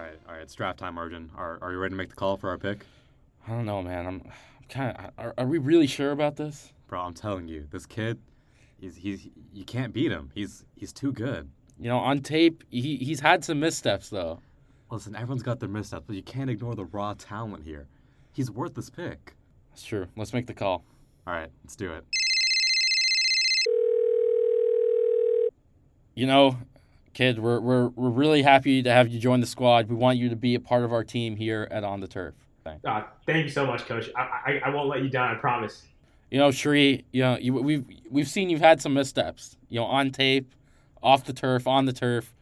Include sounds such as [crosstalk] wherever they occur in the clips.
All right, all right. It's draft time, Arjun. Are, are you ready to make the call for our pick? I don't know, man. I'm kind of. Are, are we really sure about this? Bro, I'm telling you, this kid, he's he's you can't beat him. He's he's too good. You know, on tape, he he's had some missteps though. Listen, everyone's got their missteps, but you can't ignore the raw talent here. He's worth this pick. That's true. Let's make the call. All right, let's do it. You know, kid, we're we're we're really happy to have you join the squad. We want you to be a part of our team here at On the Turf. Thanks. Uh, thank you so much, Coach. I, I, I won't let you down. I promise. You know, Sri, you know, you, we've we've seen you've had some missteps. You know, on tape, off the turf, on the turf,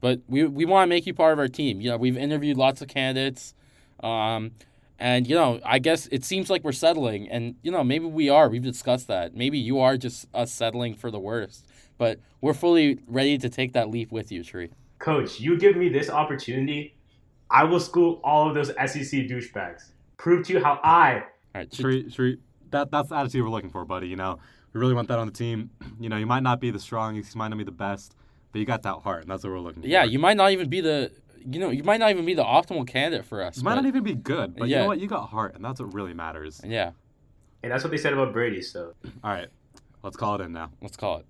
but we we want to make you part of our team. You know, we've interviewed lots of candidates, um, and you know, I guess it seems like we're settling, and you know, maybe we are. We've discussed that. Maybe you are just us settling for the worst, but we're fully ready to take that leap with you, Sri. Coach, you give me this opportunity, I will school all of those SEC douchebags. Prove to you how I. All right, should- Sri, Sri, that that's the attitude we're looking for, buddy. You know, we really want that on the team. [clears throat] You know, you might not be the strongest, you might not be the best, but you got that heart, and that's what we're looking for. yeah, you might not even be the. You know, you might not even be the optimal candidate for us. You might not even be good, but you know what? You got heart, and that's what really matters. Yeah, And that's what they said about Brady, so. All right, let's call it in now. let's call it.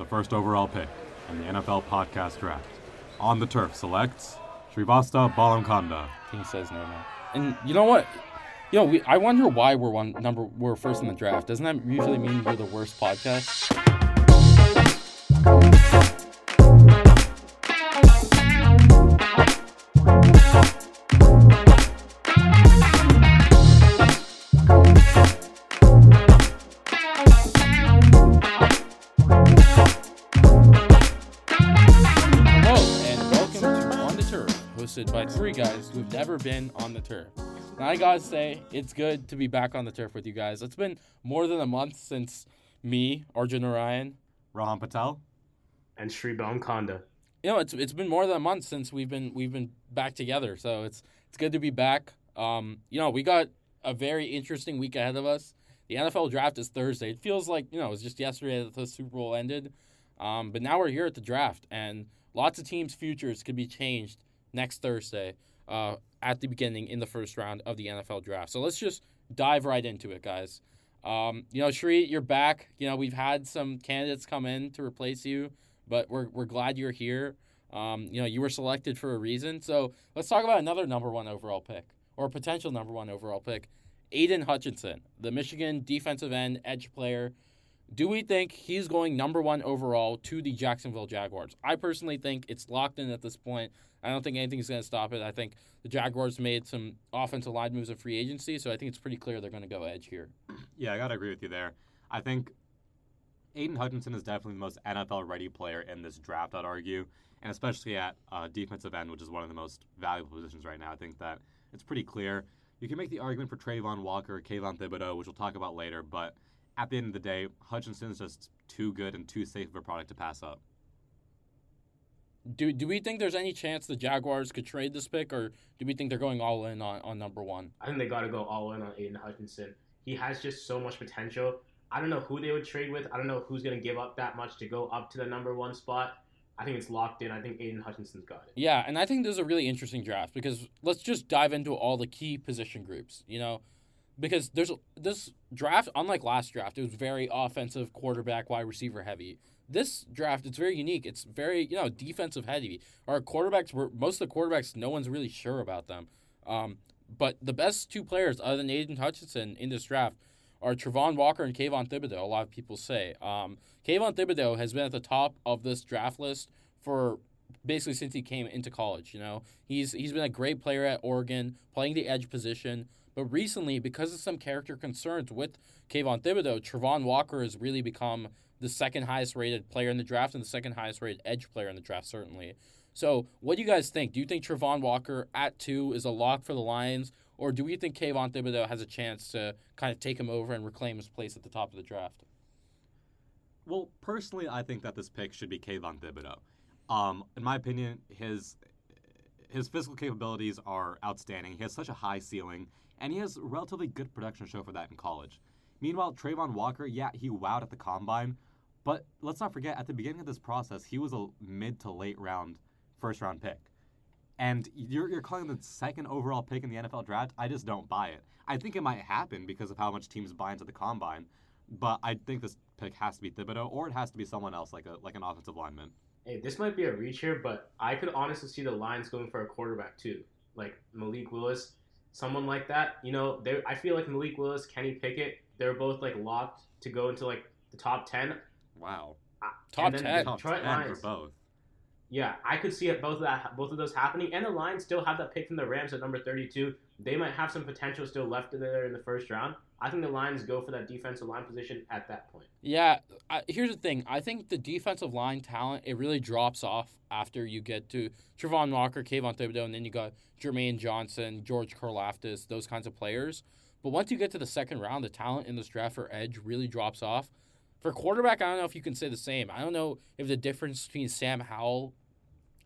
The first overall pick in the NFL podcast draft. On the turf selects Srivasta Balamkanda. He says no now. And you know what? You know, we, I wonder why we're one number. We're first in the draft. Doesn't that usually mean we're the worst podcast? Guys been on the turf. And I gotta say, it's good to be back on the turf with you guys. It's been more than a month since me, Arjun Orion. Rohan Patel. And Sri Kanda. You know, it's it's been more than a month since we've been we've been back together. So it's it's good to be back. Um, you know, we got a very interesting week ahead of us. The NFL draft is Thursday. It feels like you know it was just yesterday that the Super Bowl ended. Um, but now we're here at the draft, and lots of teams' futures could be changed next Thursday uh, at the beginning in the first round of the NFL draft. So let's just dive right into it, guys. Um, you know, Sri, you're back. You know, we've had some candidates come in to replace you, but we're, we're glad you're here. Um, you know, you were selected for a reason. So let's talk about another number one overall pick or potential number one overall pick. Aidan Hutchinson, the Michigan defensive end edge player. Do we think he's going number one overall to the Jacksonville Jaguars? I personally think it's locked in at this point. I don't think anything's going to stop it. I think the Jaguars made some offensive line moves of free agency, so I think it's pretty clear they're going to go edge here. Yeah, I gotta agree with you there. I think Aidan Hutchinson is definitely the most NFL ready player in this draft, I'd argue, and especially at uh, defensive end, which is one of the most valuable positions right now. I think that it's pretty clear. You can make the argument for Travon Walker, Kayvon Thibodeaux, which we'll talk about later, but at the end of the day, Hutchinson's just too good and too safe of a product to pass up. Do do we think there's any chance the Jaguars could trade this pick, or do we think they're going all in on, on number one? I think they got to go all in on Aidan Hutchinson. He has just so much potential. I don't know who they would trade with. I don't know who's going to give up that much to go up to the number one spot. I think it's locked in. I think Aidan Hutchinson's got it. Yeah, and I think this is a really interesting draft because let's just dive into all the key position groups. You know, because there's this draft, unlike last draft, it was very offensive, quarterback, wide receiver heavy. This draft, it's very unique. It's very you know defensive heavy. Our quarterbacks were most of the quarterbacks, no one's really sure about them. Um, but the best two players other than Aidan Hutchinson in this draft are Travon Walker and Kayvon Thibodeaux. A lot of people say um, Kayvon Thibodeaux has been at the top of this draft list for basically since he came into college. You know, he's he's been a great player at Oregon, playing the edge position. But recently, because of some character concerns with Kayvon Thibodeaux, Travon Walker has really become the second highest rated player in the draft and the second highest rated edge player in the draft, certainly. So, what do you guys think? Do you think Travon Walker at two is a lock for the Lions, or do we think Kayvon Thibodeaux has a chance to kind of take him over and reclaim his place at the top of the draft? Well, personally, I think that this pick should be Kayvon Thibodeaux. Um, in my opinion, his his physical capabilities are outstanding. He has such a high ceiling, and he has relatively good production show for that in college. Meanwhile, Travon Walker, yeah, he wowed at the combine, But let's not forget, at the beginning of this process, he was a mid to late round, first round pick. And you're, you're calling the second overall pick in the NFL draft? I just don't buy it. I think it might happen because of how much teams buy into the combine, but I think this pick has to be Thibodeaux or it has to be someone else, like a like an offensive lineman. Hey, this might be a reach here, but I could honestly see the Lions going for a quarterback too, like Malik Willis, someone like that. You know, I feel like Malik Willis, Kenny Pickett, they're both like locked to go into like the top ten. Wow. Uh, Top And then 10. Top Detroit 10 Lions. for both. Yeah, I could see it both of that both of those happening, and the Lions still have that pick from the Rams at number thirty-two. They might have some potential still left there in the first round. I think the Lions go for that defensive line position at that point. Yeah, I, here's the thing. I think the defensive line talent it really drops off after you get to Travon Walker, Kayvon Thibodeaux, and then you got Jermaine Johnson, George Karlaftis, those kinds of players. But once you get to the second round, the talent in this draft for edge really drops off. For quarterback, I don't know if you can say the same. I don't know if the difference between Sam Howell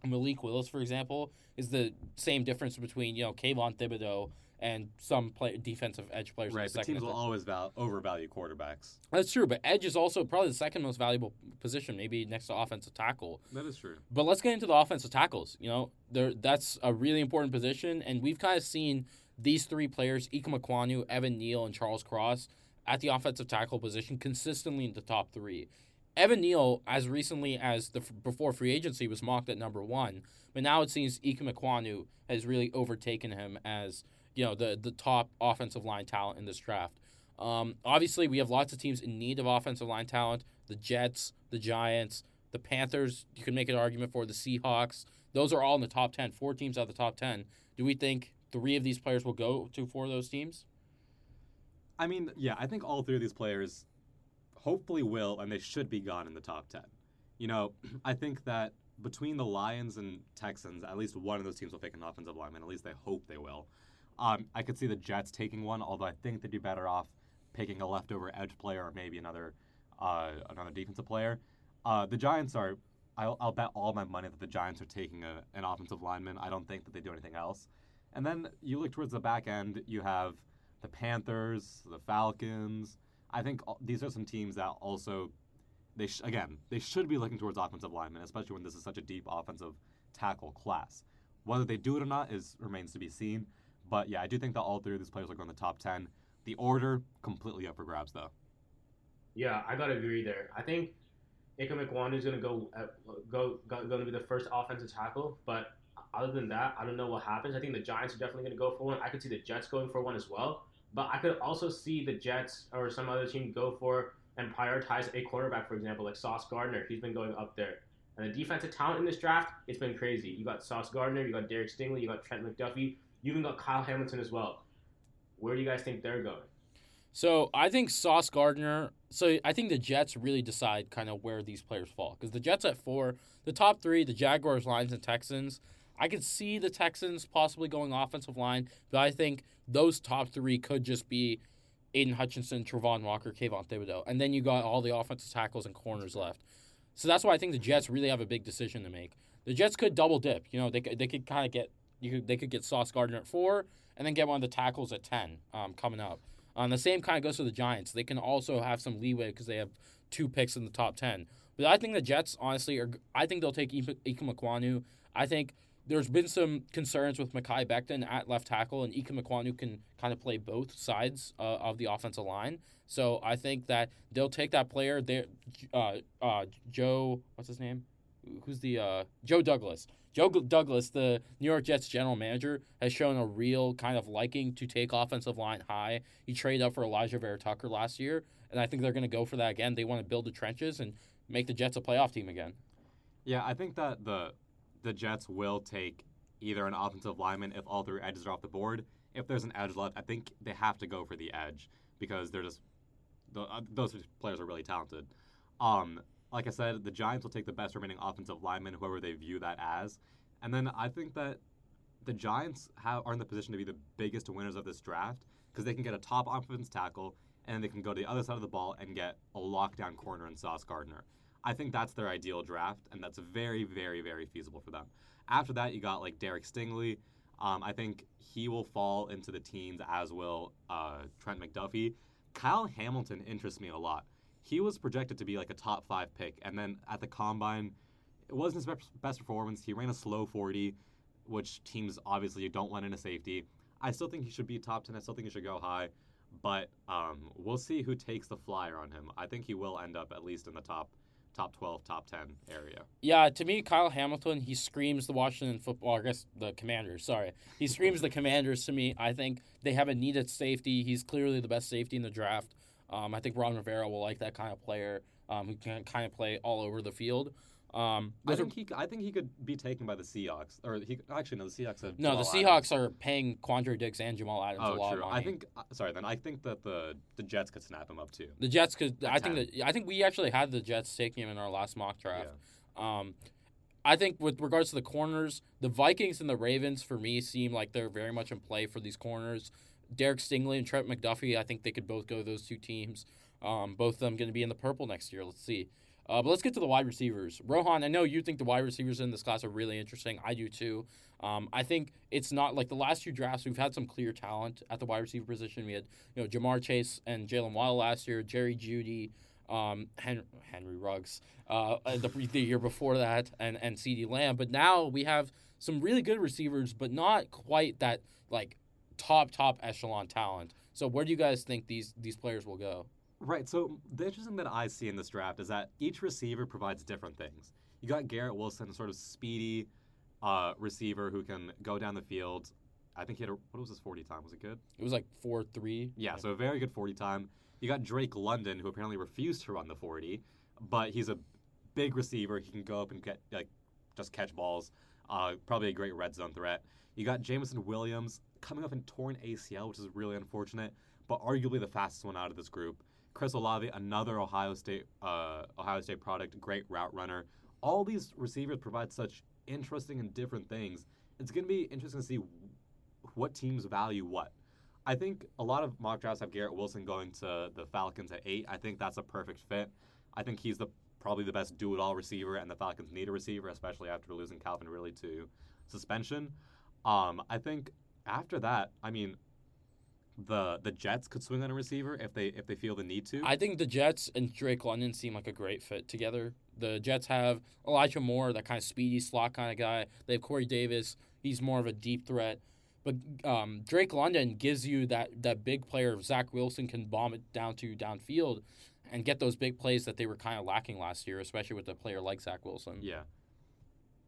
and Malik Willis, for example, is the same difference between you know Kayvon Thibodeaux and some play, defensive edge players. in Right, the but second teams will always val- overvalue quarterbacks. That's true, but edge is also probably the second most valuable position, maybe next to offensive tackle. That is true. But let's get into the offensive tackles. You know, there that's a really important position, and we've kind of seen these three players: Ikem Ekwonu, Evan Neal, and Charles Cross, at the offensive tackle position consistently in the top three. Evan Neal, as recently as the before free agency, was mocked at number one, but now it seems Ikem Ekwonu has really overtaken him as you know the the top offensive line talent in this draft. Um, obviously, we have lots of teams in need of offensive line talent: the Jets, the Giants, the Panthers. You can make an argument for the Seahawks. Those are all in the top ten. Four teams out of the top ten. Do we think three of these players will go to four of those teams? I mean, yeah, I think all three of these players hopefully will, and they should be gone in the top 10. You know, [clears throat] I think that between the Lions and Texans, at least one of those teams will pick an offensive lineman. At least they hope they will. Um, I could see the Jets taking one, although I think they'd be better off picking a leftover edge player or maybe another uh, another defensive player. Uh, the Giants are. I'll, I'll bet all my money that the Giants are taking a, an offensive lineman. I don't think that they do anything else. And then you look towards the back end, you have the Panthers, the Falcons. I think these are some teams that also, they sh- again, they should be looking towards offensive linemen, especially when this is such a deep offensive tackle class. Whether they do it or not is remains to be seen. But yeah, I do think that all three of these players will go in the top ten. The order completely up for grabs, though. Yeah, I gotta agree there. I think Ika is gonna go, uh, go go going to be the first offensive tackle, but other than that, I don't know what happens. I think the Giants are definitely gonna go for one. I could see the Jets going for one as well, but I could also see the Jets or some other team go for and prioritize a quarterback, for example, like Sauce Gardner. He's been going up there. And the defensive talent in this draft, it's been crazy. You got Sauce Gardner, you got Derek Stingley, you got Trent McDuffie, you even got Kyle Hamilton as well. Where do you guys think they're going? So I think Sauce Gardner. So I think the Jets really decide kind of where these players fall because the Jets at four, the top three, the Jaguars, Lions, and Texans. I could see the Texans possibly going offensive line, but I think those top three could just be Aidan Hutchinson, Travon Walker, Kayvon Thibodeaux, and then you got all the offensive tackles and corners left. So that's why I think the Jets really have a big decision to make. The Jets could double dip. You know, they could, they could kind of get you could they could get Sauce Gardner at four and then get one of the tackles at ten um, coming up. Um, the same kind of goes to the Giants. They can also have some leeway because they have two picks in the top ten. But I think the Jets, honestly, are. I think they'll take Ikem Ekwonu. I think there's been some concerns with Mekhi Becton at left tackle, and Ikem Ekwonu can kind of play both sides uh, of the offensive line. So I think that they'll take that player. There, uh, uh, Joe, what's his name? Who's the uh, Joe Douglas? Joe Douglas, the New York Jets general manager, has shown a real kind of liking to take offensive line high. He traded up for Alijah Vera Tucker last year, and I think they're going to go for that again. They want to build the trenches and make the Jets a playoff team again. Yeah, I think that the the Jets will take either an offensive lineman if all three edges are off the board. If there's an edge left, I think they have to go for the edge because they're just uh, those players are really talented. Um, like I said, the Giants will take the best remaining offensive lineman, whoever they view that as, and then I think that the Giants have, are in the position to be the biggest winners of this draft because they can get a top offense tackle and they can go to the other side of the ball and get a lockdown corner in Sauce Gardner. I think that's their ideal draft, and that's very, very, very feasible for them. After that, you got like Derek Stingley. Um, I think he will fall into the teens, as will uh, Trent McDuffie. Kyle Hamilton interests me a lot. he was projected to be like a top five pick, and then at the combine, it wasn't his best- performance. He ran a slow 40, which teams obviously don't want in a safety. I still think he should be top 10. I still think he should go high, but um, we'll see who takes the flyer on him. I think he will end up at least in the top top 12, top 10 area. Yeah, to me, Kyle Hamilton, he screams the Washington football. I guess the Commanders. Sorry, he screams the Commanders to me. I think they have a needed safety. He's clearly the best safety in the draft. Um, I think Ron Rivera will like that kind of player um, who can kind of play all over the field. Um, I those are- think he I think he could be taken by the Seahawks, or he actually no, the Seahawks have no, the Seahawks Adams. are paying Quandre Diggs and Jamal Adams a Oh, lot true. of money. I think uh, sorry. Then I think that the the Jets could snap him up too. the Jets could. At I think that I think we actually had the Jets taking him in our last mock draft. Yeah. Um, I think with regards to the corners, the Vikings and the Ravens for me seem like they're very much in play for these corners. Derek Stingley and Trent McDuffie, I think they could both go those two teams. Um, both of them going to be in the purple next year. Let's see. Uh, but let's get to the wide receivers. Rohan, I know you think the wide receivers in this class are really interesting. I do too. Um, I think it's not like the last two drafts. We've had some clear talent at the wide receiver position. We had you know Ja'Marr Chase and Jalen Waddle last year, Jerry Jeudy, um, Henry, Henry Ruggs uh, the, the year before that, and and CeeDee Lamb. But now we have some really good receivers, but not quite that like top top echelon talent. So where do you guys think these these players will go? Right. So the interesting that I see in this draft is that each receiver provides different things. You got Garrett Wilson, sort of speedy uh, receiver who can go down the field. I think he had a, what was his 40 time? Was it good? It was like four three. Yeah, so a very good 40 time. You got Drake London, who apparently refused to run the 40, but he's a big receiver. He can go up and get like just catch balls. Uh, probably a great red zone threat. You got Jameson Williams coming off in torn ACL, which is really unfortunate, but arguably the fastest one out of this group. Chris Olave, another Ohio State uh, Ohio State product, great route runner. All these receivers provide such interesting and different things. It's going to be interesting to see what teams value what. I think a lot of mock drafts have Garrett Wilson going to the Falcons at eight. I think that's a perfect fit. I think he's the probably the best do-it-all receiver, and the Falcons need a receiver, especially after losing Calvin Ridley to suspension. Um, I think after that, I mean, the the Jets could swing on a receiver if they if they feel the need to. I think the Jets and Drake London seem like a great fit together. The Jets have Elijah Moore, that kind of speedy slot kind of guy. They have Corey Davis. He's more of a deep threat. But um, Drake London gives you that, that big player. Zach Wilson can bomb it down to downfield and get those big plays that they were kind of lacking last year, especially with a player like Zach Wilson. yeah,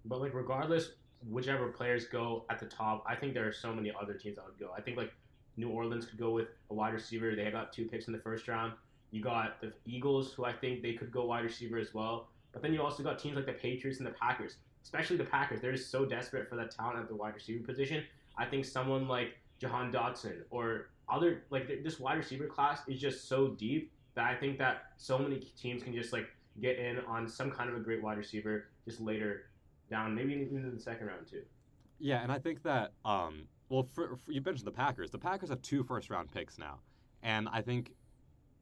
But like regardless, whichever players go at the top, I think there are so many other teams that would go. I think like New Orleans could go with a wide receiver. They got two picks in the first round. You got the Eagles, who I think they could go wide receiver as well. But then you also got teams like the Patriots and the Packers, especially the Packers. They're just so desperate for that talent at the wide receiver position. I think someone like Jahan Dotson or other like this wide receiver class is just so deep that I think that so many teams can just like get in on some kind of a great wide receiver just later down, maybe even in the second round too. yeah, and I think that um, well, for, for, you mentioned the Packers. The Packers have two first round picks now, and I think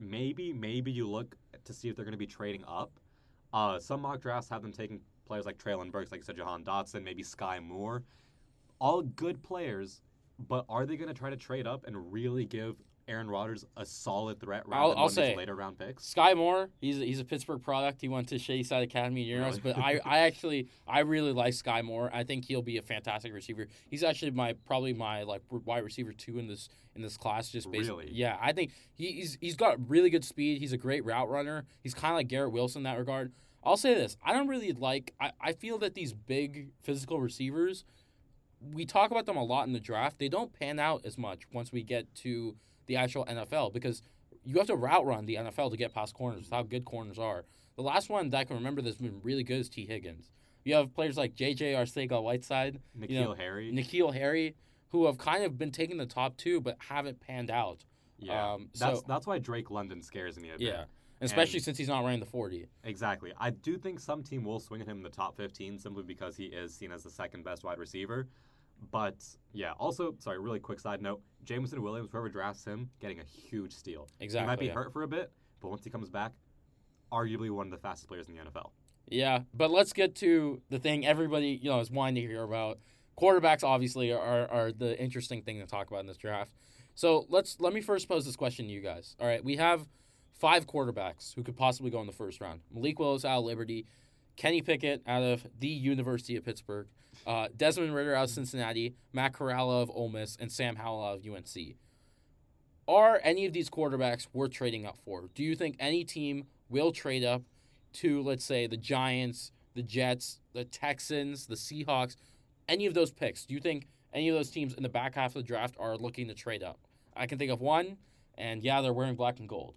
maybe maybe you look to see if they're going to be trading up. Uh, some mock drafts have them taking players like Treylon Burks, like you said, Jahan Dotson, maybe Sky Moore, all good players. But are they going to try to trade up and really give Aaron Rodgers a solid threat rather I'll- than I'll say- later round picks? Sky Moore, he's a, he's a Pittsburgh product. He went to Shady Side Academy Euros, Really? but I, I actually I really like Sky Moore. I think he'll be a fantastic receiver. He's actually my probably my like wide receiver two in this in this class. Just basically, Really? yeah. I think he, he's he's got really good speed. He's a great route runner. He's kind of like Garrett Wilson in that regard. I'll say this: I don't really like. I, I feel that these big physical receivers, we talk about them a lot in the draft. They don't pan out as much once we get to the actual NFL because you have to route run the NFL to get past corners with how good corners are. The last one that I can remember that's been really good is Tee Higgins. You have players like J.J. Arcega Whiteside, N'Keal you know, Harry. N'Keal Harry, who have kind of been taking the top two but haven't panned out. yeah, um, that's so- that's why Drake London scares me a bit. Yeah. Especially And- since he's not running the 40. Exactly. I do think some team will swing at him in the top 15 simply because he is seen as the second best wide receiver. But yeah, also, sorry, really quick side note Jameson Williams, whoever drafts him, getting a huge steal. Exactly. He might be yeah. hurt for a bit, but once he comes back, arguably one of the fastest players in the NFL. Yeah, but let's get to the thing everybody you know is wanting to hear about. Quarterbacks obviously are, are the interesting thing to talk about in this draft. So let's let me first pose this question to you guys. All right, we have five quarterbacks who could possibly go in the first round. Malik Willis out of Liberty, Kenny Pickett out of the University of Pittsburgh, uh, Desmond Ridder out of Cincinnati, Matt Corral of Ole Miss, and Sam Howell out of UNC. Are any of these quarterbacks worth trading up for? Do you think any team will trade up to, let's say, the Giants, the Jets, the Texans, the Seahawks, any of those picks? Do you think any of those teams in the back half of the draft are looking to trade up? I can think of one, and yeah, they're wearing black and gold.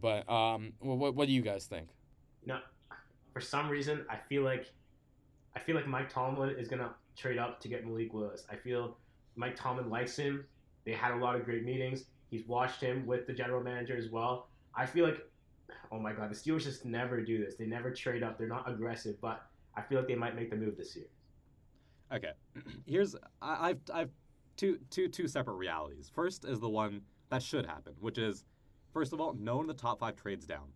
But um, what, what do you guys think? No, for some reason, I feel like I feel like Mike Tomlin is gonna trade up to get Malik Willis. I feel Mike Tomlin likes him. They had a lot of great meetings. He's watched him with the general manager as well. I feel like, oh my god, the Steelers just never do this. They never trade up. They're not aggressive, but I feel like they might make the move this year. Okay, [clears throat] here's I, I've I've two two two separate realities. First is the one that should happen, which is first of all, no one in the top five trades down.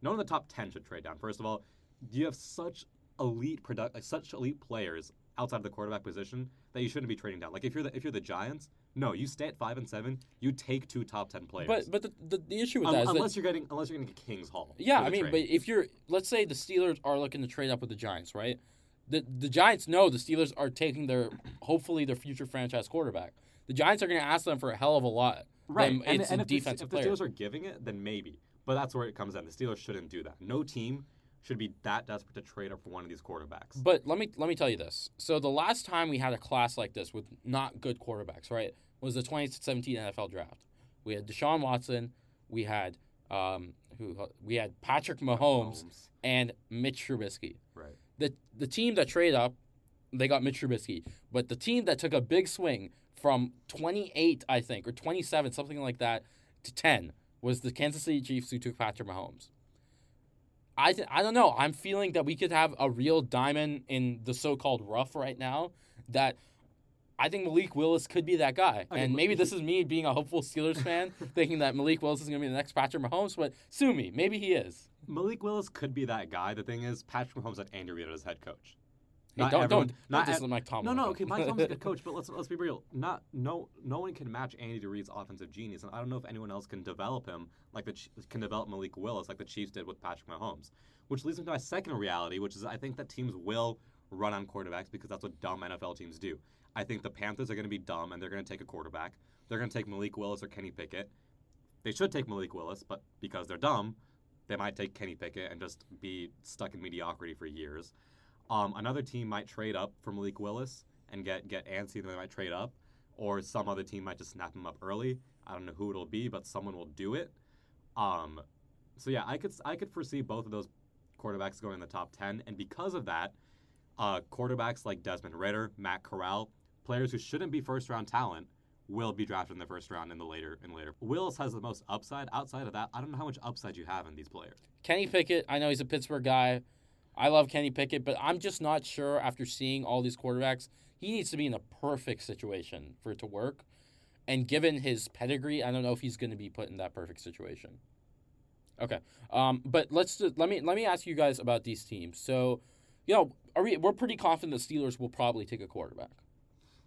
No one in the top ten should trade down. First of all, you have such elite product, like such elite players outside of the quarterback position that you shouldn't be trading down. Like if you're the if you're the Giants, no, you stay at five and seven. You take two top ten players. But but the, the, the issue with Un- that is unless that, you're getting unless you're getting Kings Hall. yeah, I mean, trade. but if you're let's say the Steelers are looking to trade up with the Giants, right? The the Giants know the Steelers are taking their hopefully their future franchise quarterback. The Giants are going to ask them for a hell of a lot. right, and, it's and a if, the, defensive if the. Steelers are giving it, then maybe. But that's where it comes in. The Steelers shouldn't do that. No team should be that desperate to trade up for one of these quarterbacks. But let me let me tell you this. So the last time we had a class like this with not good quarterbacks, right, was the 2017 NFL draft. We had Deshaun Watson, we had um, who we had Patrick Mahomes and Mitch Trubisky. Right. The the team that traded up, they got Mitch Trubisky, but the team that took a big swing from 28, I think, or 27, something like that, to 10 was the Kansas City Chiefs who took Patrick Mahomes. I, th- I don't know. I'm feeling that we could have a real diamond in the so-called rough right now. That I think Malik Willis could be that guy. And maybe this is me being a hopeful Steelers fan, [laughs] thinking that Malik Willis is going to be the next Patrick Mahomes. But sue me. Maybe he is. Malik Willis could be that guy. The thing is, Patrick Mahomes had Andy Reid as head coach. Not don't everyone- don't not don't ev- Mike Tomlin. no, no, okay. Mike Tomlin's a good coach, but let's let's be real. Not no no one can match Andy Reid's offensive genius, and I don't know if anyone else can develop him like the can develop Malik Willis like the Chiefs did with Patrick Mahomes. Which leads me to my second reality, which is I think that teams will run on quarterbacks because that's what dumb NFL teams do. I think the Panthers are going to be dumb and they're going to take a quarterback. They're going to take Malik Willis or Kenny Pickett. They should take Malik Willis, but because they're dumb, they might take Kenny Pickett and just be stuck in mediocrity for years. Um, another team might trade up for Malik Willis and get get antsy. They might trade up, or some other team might just snap him up early. I don't know who it'll be, but someone will do it. Um, so yeah, I could I could foresee both of those quarterbacks going in the top ten, and because of that, uh, quarterbacks like Desmond Ridder, Matt Corral, players who shouldn't be first round talent, will be drafted in the first round in the later in later. Willis has the most upside. Outside of that, I don't know how much upside you have in these players. Kenny Pickett, I know he's a Pittsburgh guy. I love Kenny Pickett, but I'm just not sure after seeing all these quarterbacks, he needs to be in a perfect situation for it to work. And given his pedigree, I don't know if he's going to be put in that perfect situation. Okay, um, but let's just, let me let me ask you guys about these teams. So, you know, are we we're pretty confident the Steelers will probably take a quarterback,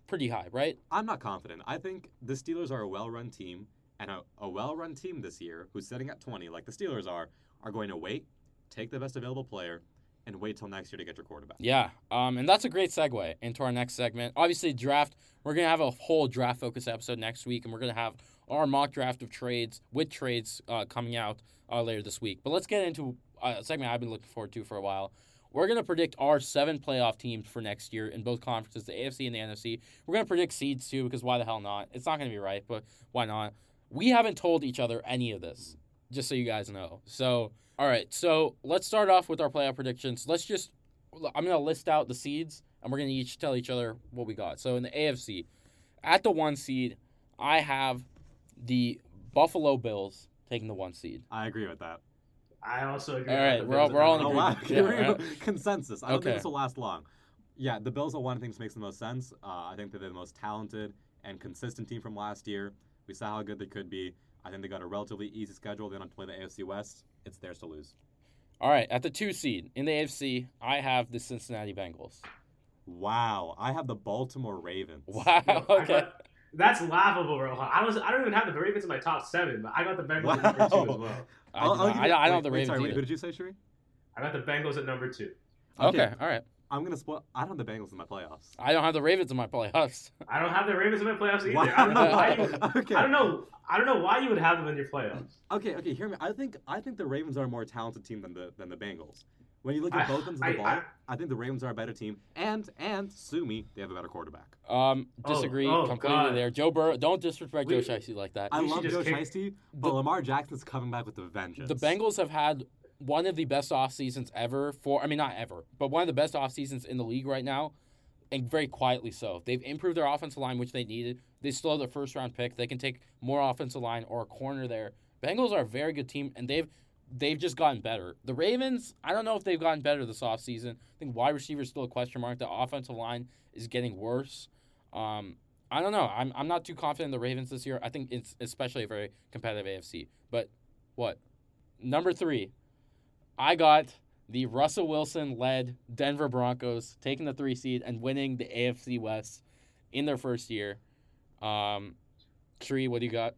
pretty high, right? I'm not confident. I think the Steelers are a well-run team, and a, a well-run team this year, who's sitting at 20, like the Steelers are, are going to wait, take the best available player, and wait till next year to get your quarterback. Yeah, um, and that's a great segue into our next segment. Obviously, draft. We're gonna have a whole draft focus episode next week, and we're gonna have our mock draft of trades with trades uh, coming out uh, later this week. But let's get into a segment I've been looking forward to for a while. We're gonna predict our seven playoff teams for next year in both conferences, the AFC and the NFC. We're gonna predict seeds too, because why the hell not? It's not gonna be right, but why not? We haven't told each other any of this, just so you guys know. So, all right, so let's start off with our playoff predictions. Let's just I'm gonna list out the seeds, and we're gonna each tell each other what we got. So in the AFC, at the one seed, I have the Buffalo Bills taking the one seed. I agree with that. I also agree. All right, with right, we're all- we're all in and Oh, the agreement. [laughs] Yeah, we're Consensus. I don't Okay. think this will last long. Yeah, the Bills are one thing that makes the most sense. Uh, I think that they're the most talented and consistent team from last year. We saw how good they could be. I think they got a relatively easy schedule. They don't have to play the AFC West. It's theirs to lose. All right, at the two seed in the AFC, I have the Cincinnati Bengals. Wow. I have the Baltimore Ravens. [laughs] Wow. Okay. got, That's laughable, bro. I was I don't even have the Ravens in my top seven, but I got the Bengals at number two as well. I, I'll- do I'll not- I, I don't have the wait, Ravens sorry, wait. Who did you say, Sheree? I got the Bengals at number two. Okay, all right. I'm gonna spoil. I don't have the Bengals in my playoffs. I don't have the Ravens in my playoffs. [laughs] I don't have the Ravens in my playoffs either. Wow. I don't know why you. [laughs] okay. I don't know. I don't know why you would have them in your playoffs. Okay, okay. Hear me. I think I think the Ravens are a more talented team than the than the Bengals. When you look at I- both ends of the I- ball, I- I, think the Ravens are a better team, and and sue me, they have a better quarterback. Um, Oh, disagree oh, completely God. there. Joe Burrow, don't disrespect We- Joe Shiesty like that. I love Joe kick- Shiesty, but The- Lamar Jackson's coming back with a vengeance. The Bengals have had one of the best off seasons ever for I mean not ever, but one of the best off seasons in the league right now, and very quietly so. They've improved their offensive line, which they needed. They still have their first round pick. They can take more offensive line or a corner there. Bengals are a very good team, and they've they've just gotten better. The Ravens, I don't know if they've gotten better this offseason. I think wide receiver is still a question mark. The offensive line is getting worse. Um, I don't know. I'm, I'm not too confident in the Ravens this year. I think it's especially a very competitive AFC. But what? Number three, I got the Russell Wilson led Denver Broncos taking the three seed and winning the AFC West in their first year. Um, Tree, what do you got?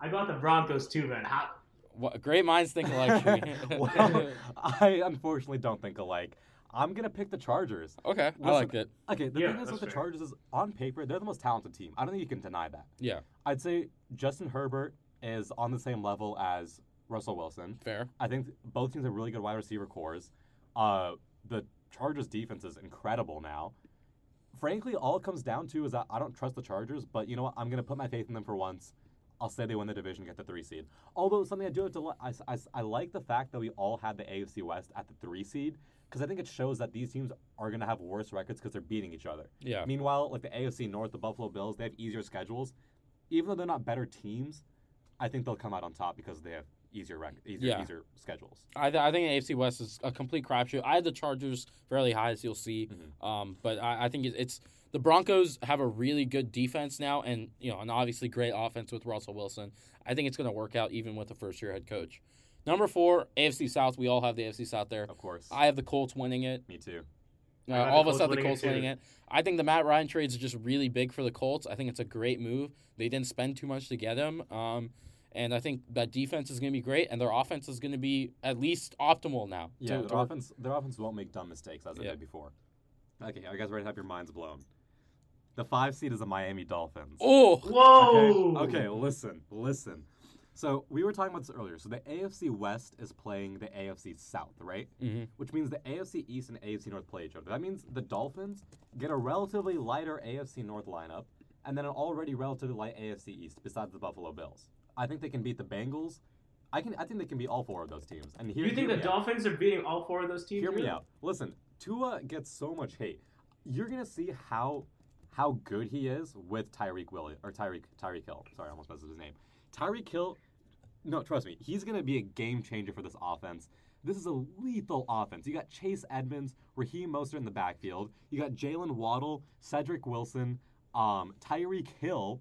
I got the Broncos too, man. How? What, great minds think alike, [laughs] Tree. well, [laughs] I unfortunately don't think alike. I'm gonna pick the Chargers. okay, I like it. Okay, the Yeah, thing is with that's the. Chargers is on paper they're the most talented team. I don't think you can deny that. Yeah, I'd say Justin Herbert is on the same level as Russell Wilson. fair. I think both teams have really good wide receiver cores. Uh, the Chargers defense is incredible now. Frankly, all it comes down to is that I don't trust the Chargers, but you know what? I'm going to put my faith in them for once. I'll say they win the division, and get the three seed. Although something I do have to, li- I, I, I like the fact that we all had the AFC West at the three seed because I think it shows that these teams are going to have worse records because they're beating each other. Yeah, Meanwhile, like the AFC North, the Buffalo Bills, they have easier schedules. Even though they're not better teams, I think they'll come out on top because they have easier rec- easier, Yeah. easier schedules. I, th- I think AFC West is a complete crapshoot. I had the Chargers fairly high, as you'll see. Mhm. Um, but I, I think it, it's the Broncos have a really good defense now, and you know, an obviously great offense with Russell Wilson. I think it's going to work out even with a first year head coach. Number four, AFC South. We all have the AFC South there. Of course. I have the Colts winning it. Me too. Uh, all of us have the Colts too. winning it. I think the Matt Ryan trade is just really big for the Colts. I think it's a great move. They didn't spend too much to get him. Um, and I think that defense is going to be great, and their offense is going to be at least optimal now. Yeah, to- their to- offense their offense won't make dumb mistakes as it Yeah. did before. Okay, are you guys ready to have your minds blown? The five seed is the Miami Dolphins. Oh, Whoa. Okay, okay, listen, listen. So we were talking about this earlier. So the AFC West is playing the AFC South, right? Mhm. Which means the AFC East and AFC North play each other. That means the Dolphins get a relatively lighter AFC North lineup and then an already relatively light AFC East besides the Buffalo Bills. I think they can beat the Bengals. I can I think they can beat all four of those teams. And here You think the me out. Dolphins are beating all four of those teams? Hear me out. Listen, Tua gets so much hate. You're gonna see how how good he is with Tyreek Willie or Tyreek Tyreek Hill. Sorry, I almost messed up his name. Tyreek Hill. No, trust me, he's gonna be a game changer for this offense. This is a lethal offense. You got Chase Edmonds, Raheem Mostert in the backfield. You got Jalen Waddle, Cedric Wilson, um, Tyreek Hill,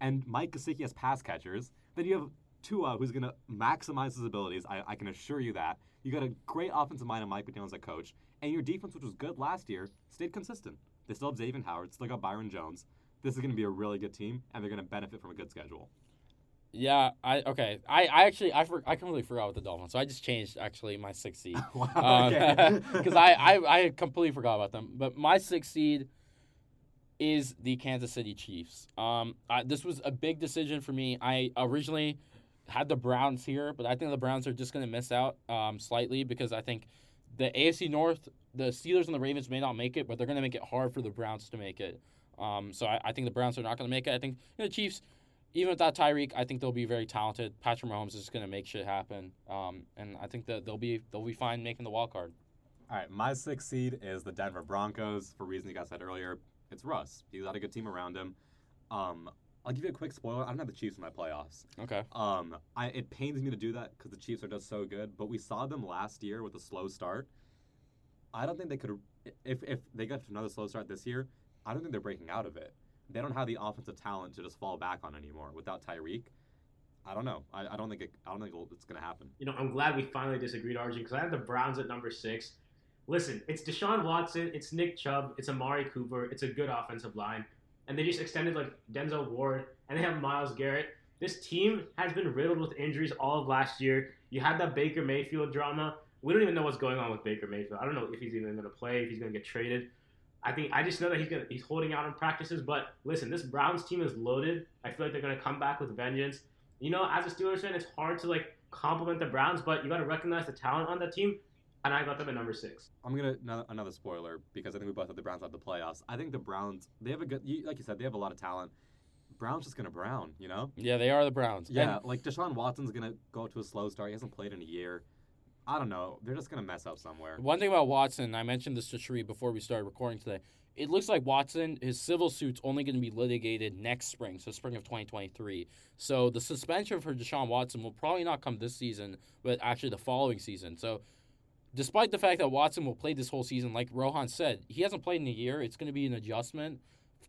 and Mike Gesicki as pass catchers. Then you have Tua, who's going to maximize his abilities. I, I can assure you that. You got a great offensive mind in Mike McDaniel as a coach, and your defense, which was good last year, stayed consistent. They still have Xavier Howard, still got Byron Jones. This is going to be a really good team, and they're going to benefit from a good schedule. yeah. I okay. I, I actually I for, I completely forgot with the Dolphins, so I just changed actually my sixth seed. [laughs] wow. okay. Uh, [laughs] because I, I I completely forgot about them. But my sixth seed is the Kansas City Chiefs. Um, I, this was a big decision for me. I originally had the Browns here, but I think the Browns are just going to miss out um, slightly because I think the AFC North, the Steelers and the Ravens may not make it, but they're going to make it hard for the Browns to make it. Um, so I, I think the Browns are not going to make it. I think you know, the Chiefs, even without Tyreek, I think they'll be very talented. Patrick Mahomes is going to make shit happen, um, and I think that they'll be they'll be fine making the wild card. All right, my sixth seed is the Denver Broncos. For reasons you guys said earlier, it's Russ. He's got a good team around him. Um, I'll give you a quick spoiler. I don't have the Chiefs in my playoffs. Okay. Um, I it pains me to do that because the Chiefs are just so good. But we saw them last year with a slow start. I don't think they could. If if they got to another slow start this year, I don't think they're breaking out of it. They don't have the offensive talent to just fall back on anymore without Tyreek. I don't know. I, I don't think it, I don't think it's gonna happen. You know, I'm glad we finally disagreed, Arjun, because I have the Browns at number six. Listen, it's Deshaun Watson, it's Nick Chubb, it's Amari Cooper, it's a good offensive line. and they just extended like Denzel Ward, and they have Myles Garrett. This team has been riddled with injuries all of last year. You had that Baker Mayfield drama. We don't even know what's going on with Baker Mayfield. I don't know if he's even going to play, if he's going to get traded. I think I just know that he's gonna, he's holding out in practices. But listen, this Browns team is loaded. I feel like they're gonna come back with vengeance. You know, as a Steelers fan, it's hard to like compliment the Browns, but you got to recognize the talent on that team. And I got them at number six. I'm gonna another, another spoiler because I think we both have the Browns out the playoffs. I think the Browns they have a good, you, like you said, they have a lot of talent. Browns just gonna brown, you know. Yeah, they are the Browns. Yeah, And like Deshaun Watson's gonna go to a slow start. He hasn't played in a year. I don't know. They're just gonna mess up somewhere. one thing about Watson, I mentioned this to Sheree before we started recording today. It looks like Watson, his civil suit's only going to be litigated next spring, so spring of 2023. So the suspension for Deshaun Watson will probably not come this season, but actually the following season. So despite the fact that Watson will play this whole season, like Rohan said, he hasn't played in a year. It's going to be an adjustment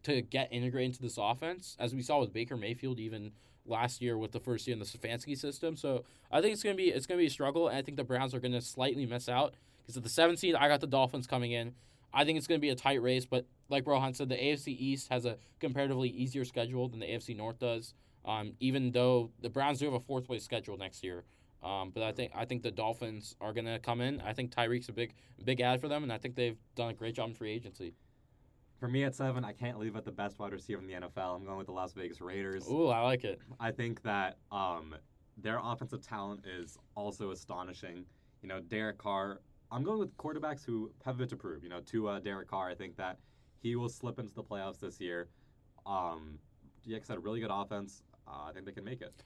to get integrated into this offense, as we saw with Baker Mayfield even last year with the first year in the Stefanski system. So I think it's going to be it's going to be a struggle, and I think the Browns are going to slightly miss out because at the seventh seed, I got the Dolphins coming in. I think it's going to be a tight race, but like Rohan said, the AFC East has a comparatively easier schedule than the AFC North does. Um, even though the Browns do have a fourth place schedule next year, um, but I think I think the Dolphins are going to come in. I think Tyreek's a big big ad for them, and I think they've done a great job in free agency. For me at seven, I can't leave at the best wide receiver in the NFL. I'm going with the Las Vegas Raiders. Ooh, I like it. I think that um, their offensive talent is also astonishing. You know, Derek Carr. I'm going with quarterbacks who have it to prove. You know, to uh, Derek Carr, I think that he will slip into the playoffs this year. Um, like I said, really good offense. Uh, I think they can make it.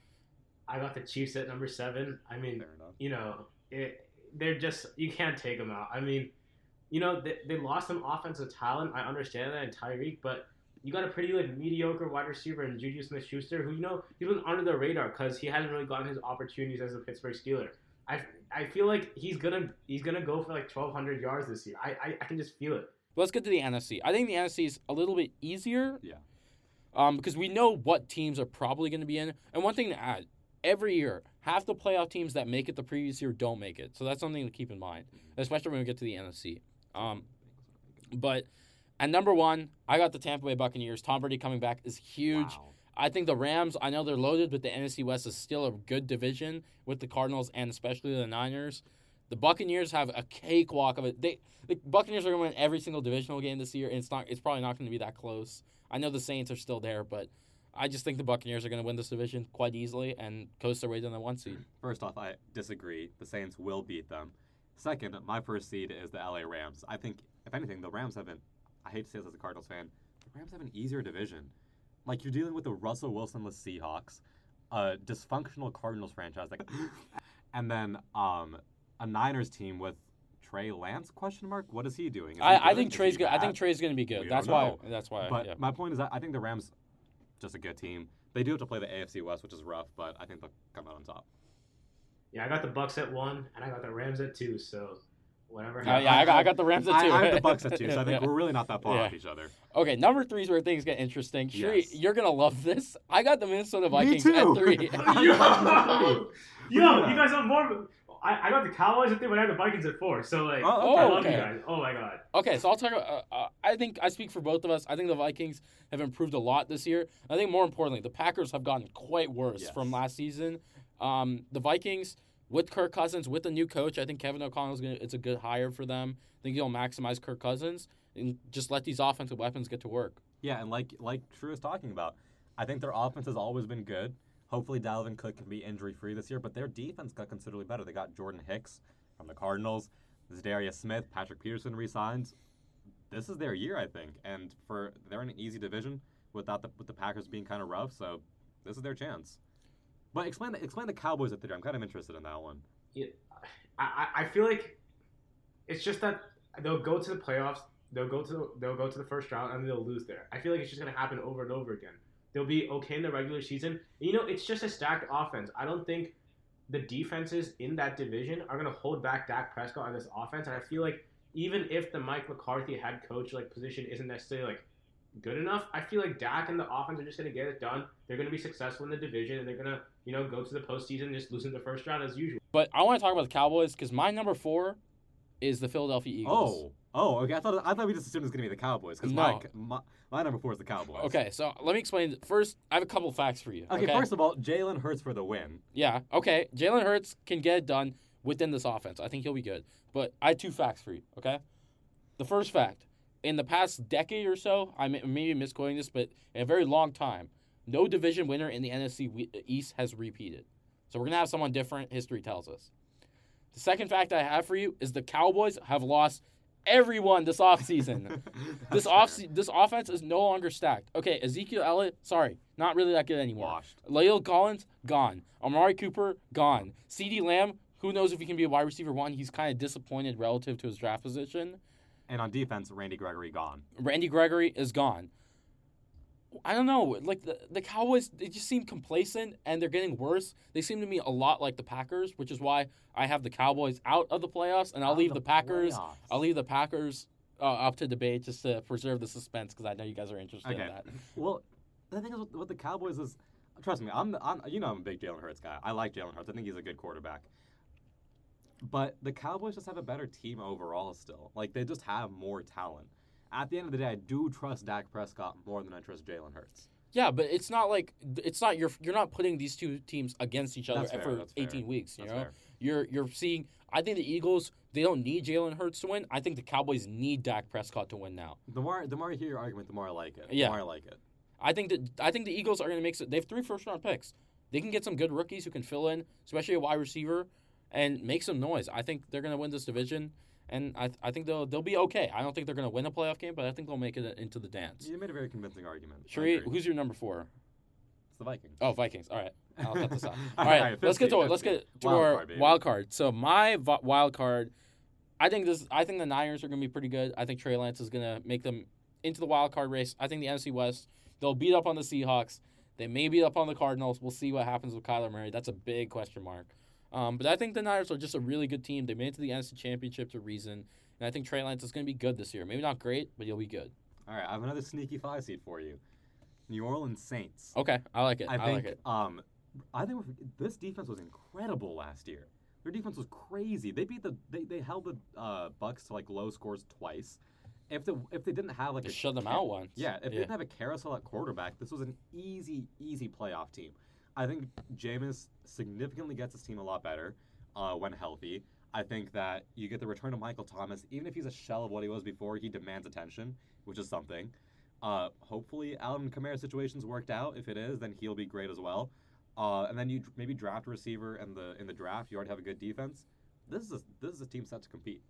I got the Chiefs at number seven. I mean, you know, it, they're just you can't take them out. I mean, you know, they, they lost some offensive talent. I understand that in Tyreek, but you got a pretty like mediocre wide receiver in Juju Smith-Schuster, who you know he's been under the radar because he hasn't really gotten his opportunities as a Pittsburgh Steeler. I, I feel like he's gonna he's gonna go for like 1,200 yards this year. I, I, I can just feel it. But let's get to the NFC. I think the NFC is a little bit easier. Yeah. Um, because we know what teams are probably going to be in. And one thing to add, every year, half the playoff teams that make it the previous year don't make it. So that's something to keep in mind, especially when we get to the NFC. Um, but at number one, I got the Tampa Bay Buccaneers. Tom Brady coming back is huge. Wow. I think the Rams, I know they're loaded, but the NFC West is still a good division with the Cardinals and especially the Niners. The Buccaneers have a cakewalk of it. They the Buccaneers are going to win every single divisional game this year, and it's not. It's probably not going to be that close. I know the Saints are still there, but I just think the Buccaneers are going to win this division quite easily and coast their way to the one seed. First off, I disagree. The Saints will beat them. Second, my first seed is the LA Rams. I think, if anything, the Rams haven't. I hate to say this as a Cardinals fan. The Rams have an easier division. Like you're dealing with the Russell Wilsonless Seahawks, a dysfunctional Cardinals franchise, like, [laughs] and then um, a Niners team with Trey Lance? Question mark. What is he doing? Is he I, I think Is Trey's good. I think Trey's going to be good. We That's why. know. That's why. But yeah. my point is that I think the Rams, just a good team. They do have to play the AFC West, which is rough, but I think they'll come out on top. Yeah, I got the Bucks at one, and I got the Rams at two. So whatever. Uh, yeah, I got, I got the Rams at two. I have the [laughs] Bucks at two, so I think Yeah. we're really not that far Yeah. off each other. Okay, number three is where things get interesting. Sheree, Yes. you're gonna love this. I got the Minnesota Me Vikings too. at three. Yo, [laughs] [laughs] yo, you guys are more. I, I got the Cowboys at three, but I had the Vikings at four. So like, Oh, I okay. love okay. you guys. Oh my god. okay, so I'll talk about. Uh, uh, I think I speak for both of us. I think the Vikings have improved a lot this year. I think more importantly, the Packers have gotten quite worse Yes. from last season. Um, the Vikings with Kirk Cousins, with the new coach, I think Kevin O'Connell's gonna. It's a good hire for them. I think he'll maximize Kirk Cousins and just let these offensive weapons get to work. Yeah, and like like True is talking about, I think their offense has always been good. Hopefully, Dalvin Cook can be injury free this year, but their defense got considerably better. They got Jordan Hicks from the Cardinals, Darius Smith, Patrick Peterson resigns. This is their year, I think, and for they're in an easy division without the with the Packers being kind of rough. So this is their chance. But explain the, explain the Cowboys at the end. I'm kind of interested in that one. I, I I feel like it's just that they'll go to the playoffs, they'll go to the, they'll go to the first round, and they'll lose there. I feel like it's just gonna happen over and over again. They'll be okay in the regular season. And, you know, it's just a stacked offense. I don't think the defenses in that division are gonna hold back Dak Prescott on this offense. And I feel like even if the Mike McCarthy head coach like position isn't necessarily like good enough, I feel like Dak and the offense are just gonna get it done. They're gonna be successful in the division, and they're gonna you know go to the postseason, and just losing the first round as usual. But I want to talk about the Cowboys because my number four is the Philadelphia Eagles. Oh, Oh, okay. I thought I thought we just assumed it was gonna be the Cowboys because No. my, my my number four is the Cowboys. Okay, so let me explain. First, I have a couple facts for you. Okay. First of all, Jalen Hurts for the win. Yeah, okay. Jalen Hurts can get it done within this offense. I think he'll be good. But I have two facts for you, okay? The first fact in the past decade or so, I may, maybe misquoting this, but in a very long time, no division winner in the NFC East has repeated. So we're going to have someone different, history tells us. The second fact I have for you is the Cowboys have lost everyone this offseason. [laughs] this off fair. this offense is no longer stacked. Okay, Ezekiel Elliott, sorry, not really that good anymore. washed. La'el Collins, gone. Amari Cooper, gone. CeeDee Lamb, who knows if he can be a wide receiver one? He's kind of disappointed relative to his draft position. And on defense, Randy Gregory gone. Randy Gregory is gone. I don't know. Like the, the Cowboys, they just seem complacent and they're getting worse. They seem to me a lot like the Packers, which is why I have the Cowboys out of the playoffs, and I'll Out leave the the Packers. playoffs. I'll leave the Packers uh, up to debate just to preserve the suspense because I know you guys are interested Okay. in that. Well, the thing is with, with the Cowboys is, trust me, I'm, I'm you know I'm a big Jalen Hurts guy. I like Jalen Hurts. I think he's a good quarterback. But the Cowboys just have a better team overall still. Like they just have more talent. At the end of the day, I do trust Dak Prescott more than I trust Jalen Hurts. Yeah, but it's not like it's not you're you're not putting these two teams against each other fair, for that's fair. 18 weeks. You That's know, fair. you're you're seeing. I think the Eagles they don't need Jalen Hurts to win. I think the Cowboys need Dak Prescott to win now. The more the more I hear your argument, the more I like it. Yeah. The more I like it. I think that I think the Eagles are going to make. They have three first round picks. They can get some good rookies who can fill in, especially a wide receiver, and make some noise. I think they're going to win this division, and I I think they'll they'll be okay. I don't think they're going to win a playoff game, but I think they'll make it into the dance. You made a very convincing argument. Sri, who's your number four? It's the Vikings. Oh, Vikings. All right. [laughs] I'll cut this out. [laughs] All All right, right, let's get to 50, let's get to Wild our card, wild card. So my wild card, I think this. I think the Niners are going to be pretty good. I think Trey Lance is going to make them into the wild card race. I think the NFC West they'll beat up on the Seahawks. They may beat up on the Cardinals. We'll see what happens with Kyler Murray. That's a big question mark. Um, but I think the Niners are just a really good team. They made it to the NFC Championship to reason, and I think Trey Lance is going to be good this year. Maybe not great, but he'll be good. All right, I have another sneaky five seed for you. New Orleans Saints. Okay, I like it. I, I think like it. um, I think this defense was incredible last year. Their defense was crazy. They beat the they, they held the uh, Bucs to like low scores twice. If the if they didn't have like Just a shut them out once. yeah, if they didn't have a carousel at quarterback, this was an easy easy playoff team. I think Jameis significantly gets his team a lot better uh, when healthy. I think that you get the return of Michael Thomas, even if he's a shell of what he was before, he demands attention, which is something. Uh, hopefully, Alvin Kamara's situation's worked out. If it is, then he'll be great as well. Uh, and then you maybe draft a receiver in the in the draft. You already have a good defense. This is a, this is a team set to compete.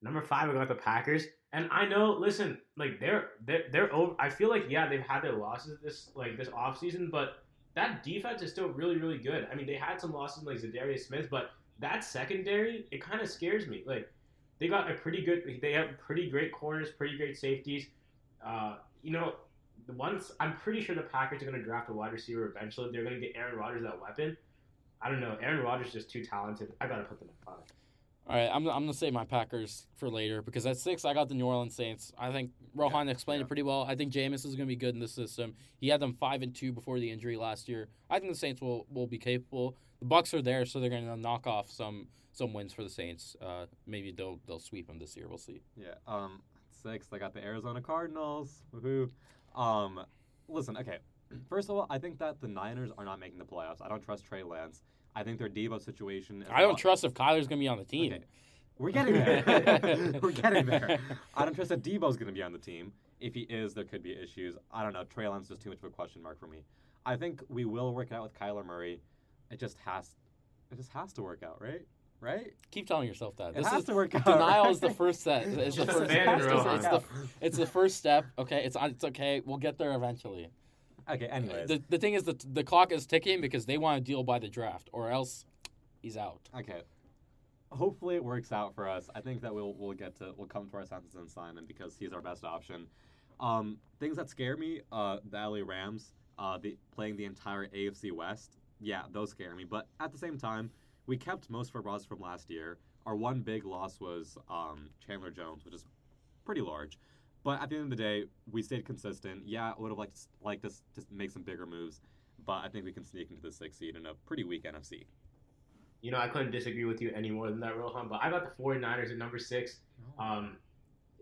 Number five, I got the Packers, and I know. Listen, like they're they're they're over. I feel like yeah, they've had their losses this like this offseason, but that defense is still really really good. I mean, they had some losses like Za'Darius Smith, but that secondary it kind of scares me. Like they got a pretty good. They have pretty great corners, pretty great safeties. Uh, you know, once I'm pretty sure the Packers are going to draft a wide receiver eventually. They're going to get Aaron Rodgers that weapon. I don't know. Aaron Rodgers is just too talented. I gotta put them at five. All right, I'm, I'm gonna save my Packers for later because at six I got the New Orleans Saints. I think Rohan explained yeah. it pretty well. I think Jameis is gonna be good in the system. He had them five and two before the injury last year. I think the Saints will, will be capable. The Bucs are there, so they're gonna knock off some some wins for the Saints. Uh, maybe they'll they'll sweep them this year. We'll see. Yeah. Um, sixth, I got the Arizona Cardinals. Woohoo. Um, listen, okay. First of all, I think that the Niners are not making the playoffs. I don't trust Trey Lance. I think their Deebo situation. Is I don't not- trust if Kyler's gonna be on the team. Okay. We're getting there. [laughs] We're getting there. I don't trust that Deebo's going to be on the team. If he is, there could be issues. I don't know. Trey Lance is just too much of a question mark for me. I think we will work it out with Kyler Murray. It just has, it just has to work out, right? Right? Keep telling yourself that. It This has is to work out. denial right? is the first [laughs] step. It's the first. abandon it's, Rohan. it's the it's the first step. Okay, it's it's okay. We'll get there eventually. Okay. Anyways. The, the thing is that the clock is ticking because they want to deal by the draft, or else he's out. Okay. Hopefully it works out for us. I think that we'll we'll get to we'll come to our senses and sign Simon because he's our best option. Um, things that scare me, uh, the LA Rams, uh, the playing the entire AFC West. Yeah, those scare me. But at the same time, we kept most of our rosters from last year. Our one big loss was um, Chandler Jones, which is pretty large. But at the end of the day, we stayed consistent. Yeah, I would have liked liked us to make some bigger moves, but I think we can sneak into the sixth seed in a pretty weak NFC. You know, I couldn't disagree with you any more than that, Rohan. But I got the 49ers at number six. Um,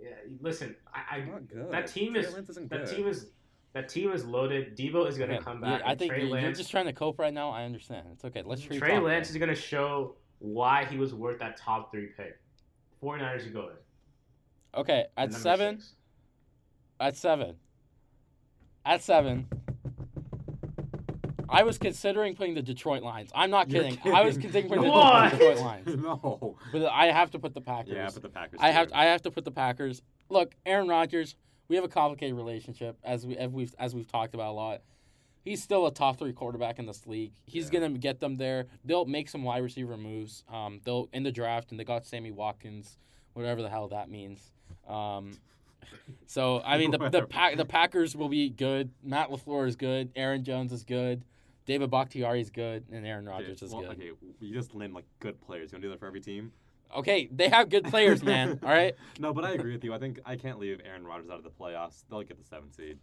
Yeah, listen, I, I good. that team Trey is that good. team is that team is loaded. Deebo is gonna Okay, come yeah, back. I think Trey you're, you're Lance, just trying to cope right now. I understand. It's okay. Let's treat Trey Lance is gonna show why he was worth that top three pick. 49ers you go there. Okay, at seven, six. At seven, at seven. I was considering putting the Detroit Lions. I'm not You're kidding. I was considering putting [laughs] the Detroit Lions, [laughs] no. but I have to put the Packers. Yeah, but the Packers. I have too. I have to put the Packers. Look, Aaron Rodgers. We have a complicated relationship as we as we've as we've talked about a lot. He's still a top three quarterback in this league. He's Yeah. gonna get them there. They'll make some wide receiver moves. Um, they'll in the draft, and they got Sammy Watkins, whatever the hell that means. Um, so I mean the the Whatever. pack the Packers will be good. Matt LaFleur is good. Aaron Jones is good. David Bakhtiari is good, and Aaron Okay, Rodgers is well, good. okay, you just named like good players. You want to do that for every team? Okay, they have good players, man. [laughs] All right. No, but I agree with you. I think I can't leave Aaron Rodgers out of the playoffs. They'll get the seventh seed.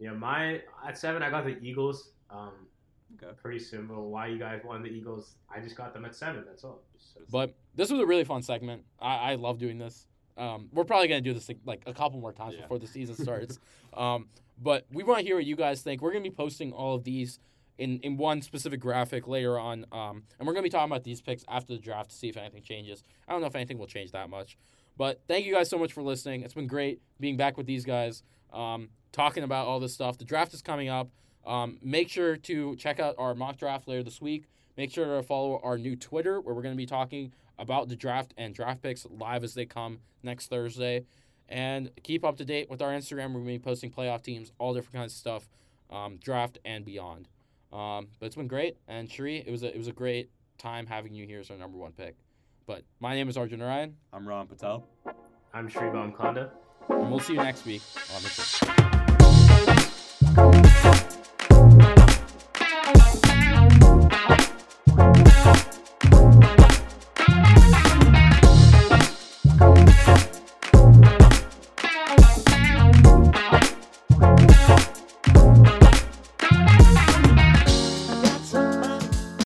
Yeah, my at seven I got the Eagles. Um, Okay. pretty simple. Why you guys wanted the Eagles? I just got them at seven. That's all. Just- But this was a really fun segment. I, I love doing this. Um, we're probably gonna do this like a couple more times Yeah. before the season [laughs] starts. um, but we want to hear what you guys think. We're gonna be posting all of these in, in one specific graphic later on, um, and we're gonna be talking about these picks after the draft to see if anything changes. I don't know if anything will change that much, but thank you guys so much for listening. It's been great being back with these guys, um, talking about all this stuff. The draft is coming up. Um, make sure to check out our mock draft later this week. Make sure to follow our new Twitter where we're going to be talking about the draft and draft picks live as they come next Thursday. And keep up to date with our Instagram. We're going to be posting playoff teams, all different kinds of stuff, um, draft and beyond. Um, but it's been great. And Sri, it was a, it was a great time having you here as our number one pick. But my name is Arjun Ryan, I'm Rohan Patel. I'm Shribam Konda. and we'll see you next week on the show.